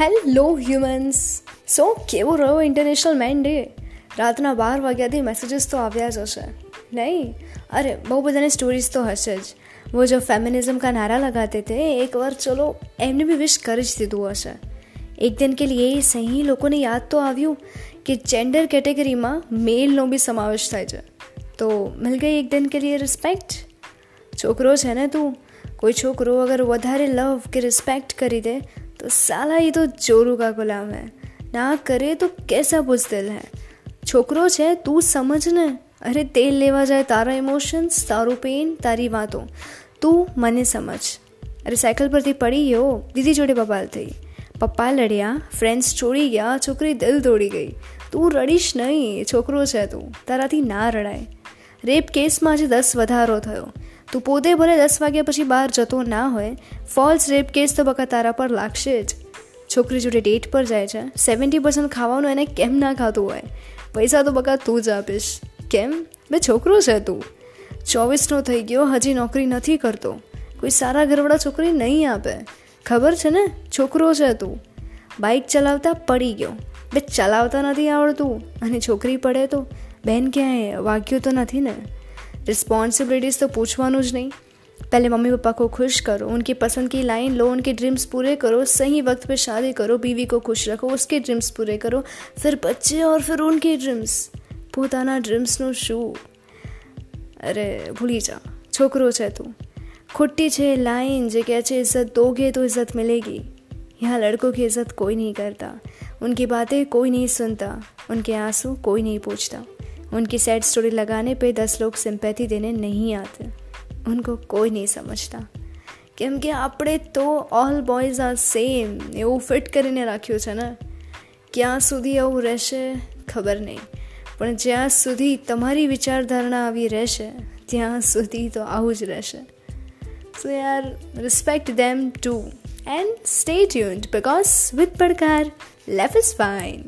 Hello humans સો કેવો રહ્યો international main day રાતના બાર વાગ્યાથી મેસેજીસ તો આવ્યા જ હશે નહીં અરે બહુ બધાની સ્ટોરીઝ તો હશે જ वो जो फेमिनिज्म का नारा लगाते थे एक बार चलो એમને બી વિશ કરી જ દીધું હશે એક દિન કે લીએ સહી લોકોને યાદ તો આવ્યું કે જેન્ડર કેટેગરીમાં મેલનો બી સમાવેશ થાય છે તો મિલ ગઈ એક દિન કે લીએ રિસ્પેક્ટ છોકરો છે ને તું કોઈ છોકરો અગર વધારે લવ કે રિસ્પેક્ટ કરી દે तो साला ये तो जोरू का गुलाम है ना करे तो कैसा बुजदिल है છોકરો છે તું સમજ ને અરે તેલ લેવા જાય તારા ઇમોશન્સ તારું પેન તારી વાતો તું મને સમજ અરે સાયકલ પરથી પડી ગયો દીદી જોડે બબાલ થઈ પપ્પા લડ્યા ફ્રેન્ડ્સ છોડી ગયા છોકરી દિલ તોડી ગઈ તું રડીશ નહીં છોકરો છે તું તારાથી ના રડાય રેપ કેસમાં આજે દસ વધારો થયો તું પોતે ભલે દસ વાગ્યા પછી બહાર જતો ના હોય ફોલ્સ રેપ કેસ તો બકા તારા પર લાગશે જ. છોકરી જોડે ડેટ પર જાય છે સેવન્ટી પર્સન્ટ ખાવાનું એને કેમ ના ખાતું હોય? પૈસા તો બકા તું જ આપીશ. કેમ? બે છોકરો છે તું. ચોવીસનો થઈ ગયો, હજી નોકરી નથી કરતો. કોઈ સારા ઘરવાળા છોકરી નહીં આપે. ખબર છે ને? છોકરો છે તું. બાઇક ચલાવતા પડી ગયો. બે ચલાવતા નથી આવડતું. અને છોકરી પડે તો બેન ક્યાંય વાગ્યું તો નથી ને? रिस्पॉन्सिबिलिटीज़ तो पूछवानो ज नहीं पहले मम्मी पापा को खुश करो उनकी पसंद की लाइन लो उनके ड्रीम्स पूरे करो सही वक्त पे शादी करो बीवी को खुश रखो उसके ड्रीम्स पूरे करो फिर बच्चे और फिर उनके ड्रीम्स પોતાના ડ્રીમ્સનું શું અરે ભૂલી જા છોકરો છે તું खुट्टी छे लाइन जो कह छे इज्जत दोगे तो इज्जत मिलेगी यहाँ लड़कों की इज्जत कोई नहीं करता उनकी बातें कोई नहीं सुनता उनके आंसू कोई नहीं पूछता उनकी सैड स्टोरी लगाने पे दस लोग सिंपैथी देने नहीं आते उनको કોઈ નહીં સમજતા કેમ કે આપણે તો ઓલ બોયઝ આર સેમ એવું ફિટ કરીને રાખ્યું છે ને ક્યાં સુધી આવું રહેશે ખબર નહીં પણ જ્યાં સુધી તમારી વિચારધારણા આવી રહેશે ત્યાં સુધી તો આવું જ રહેશે સો યાર respect them to and stay tuned because with પડકાર લેફ ઇઝ ફાઇન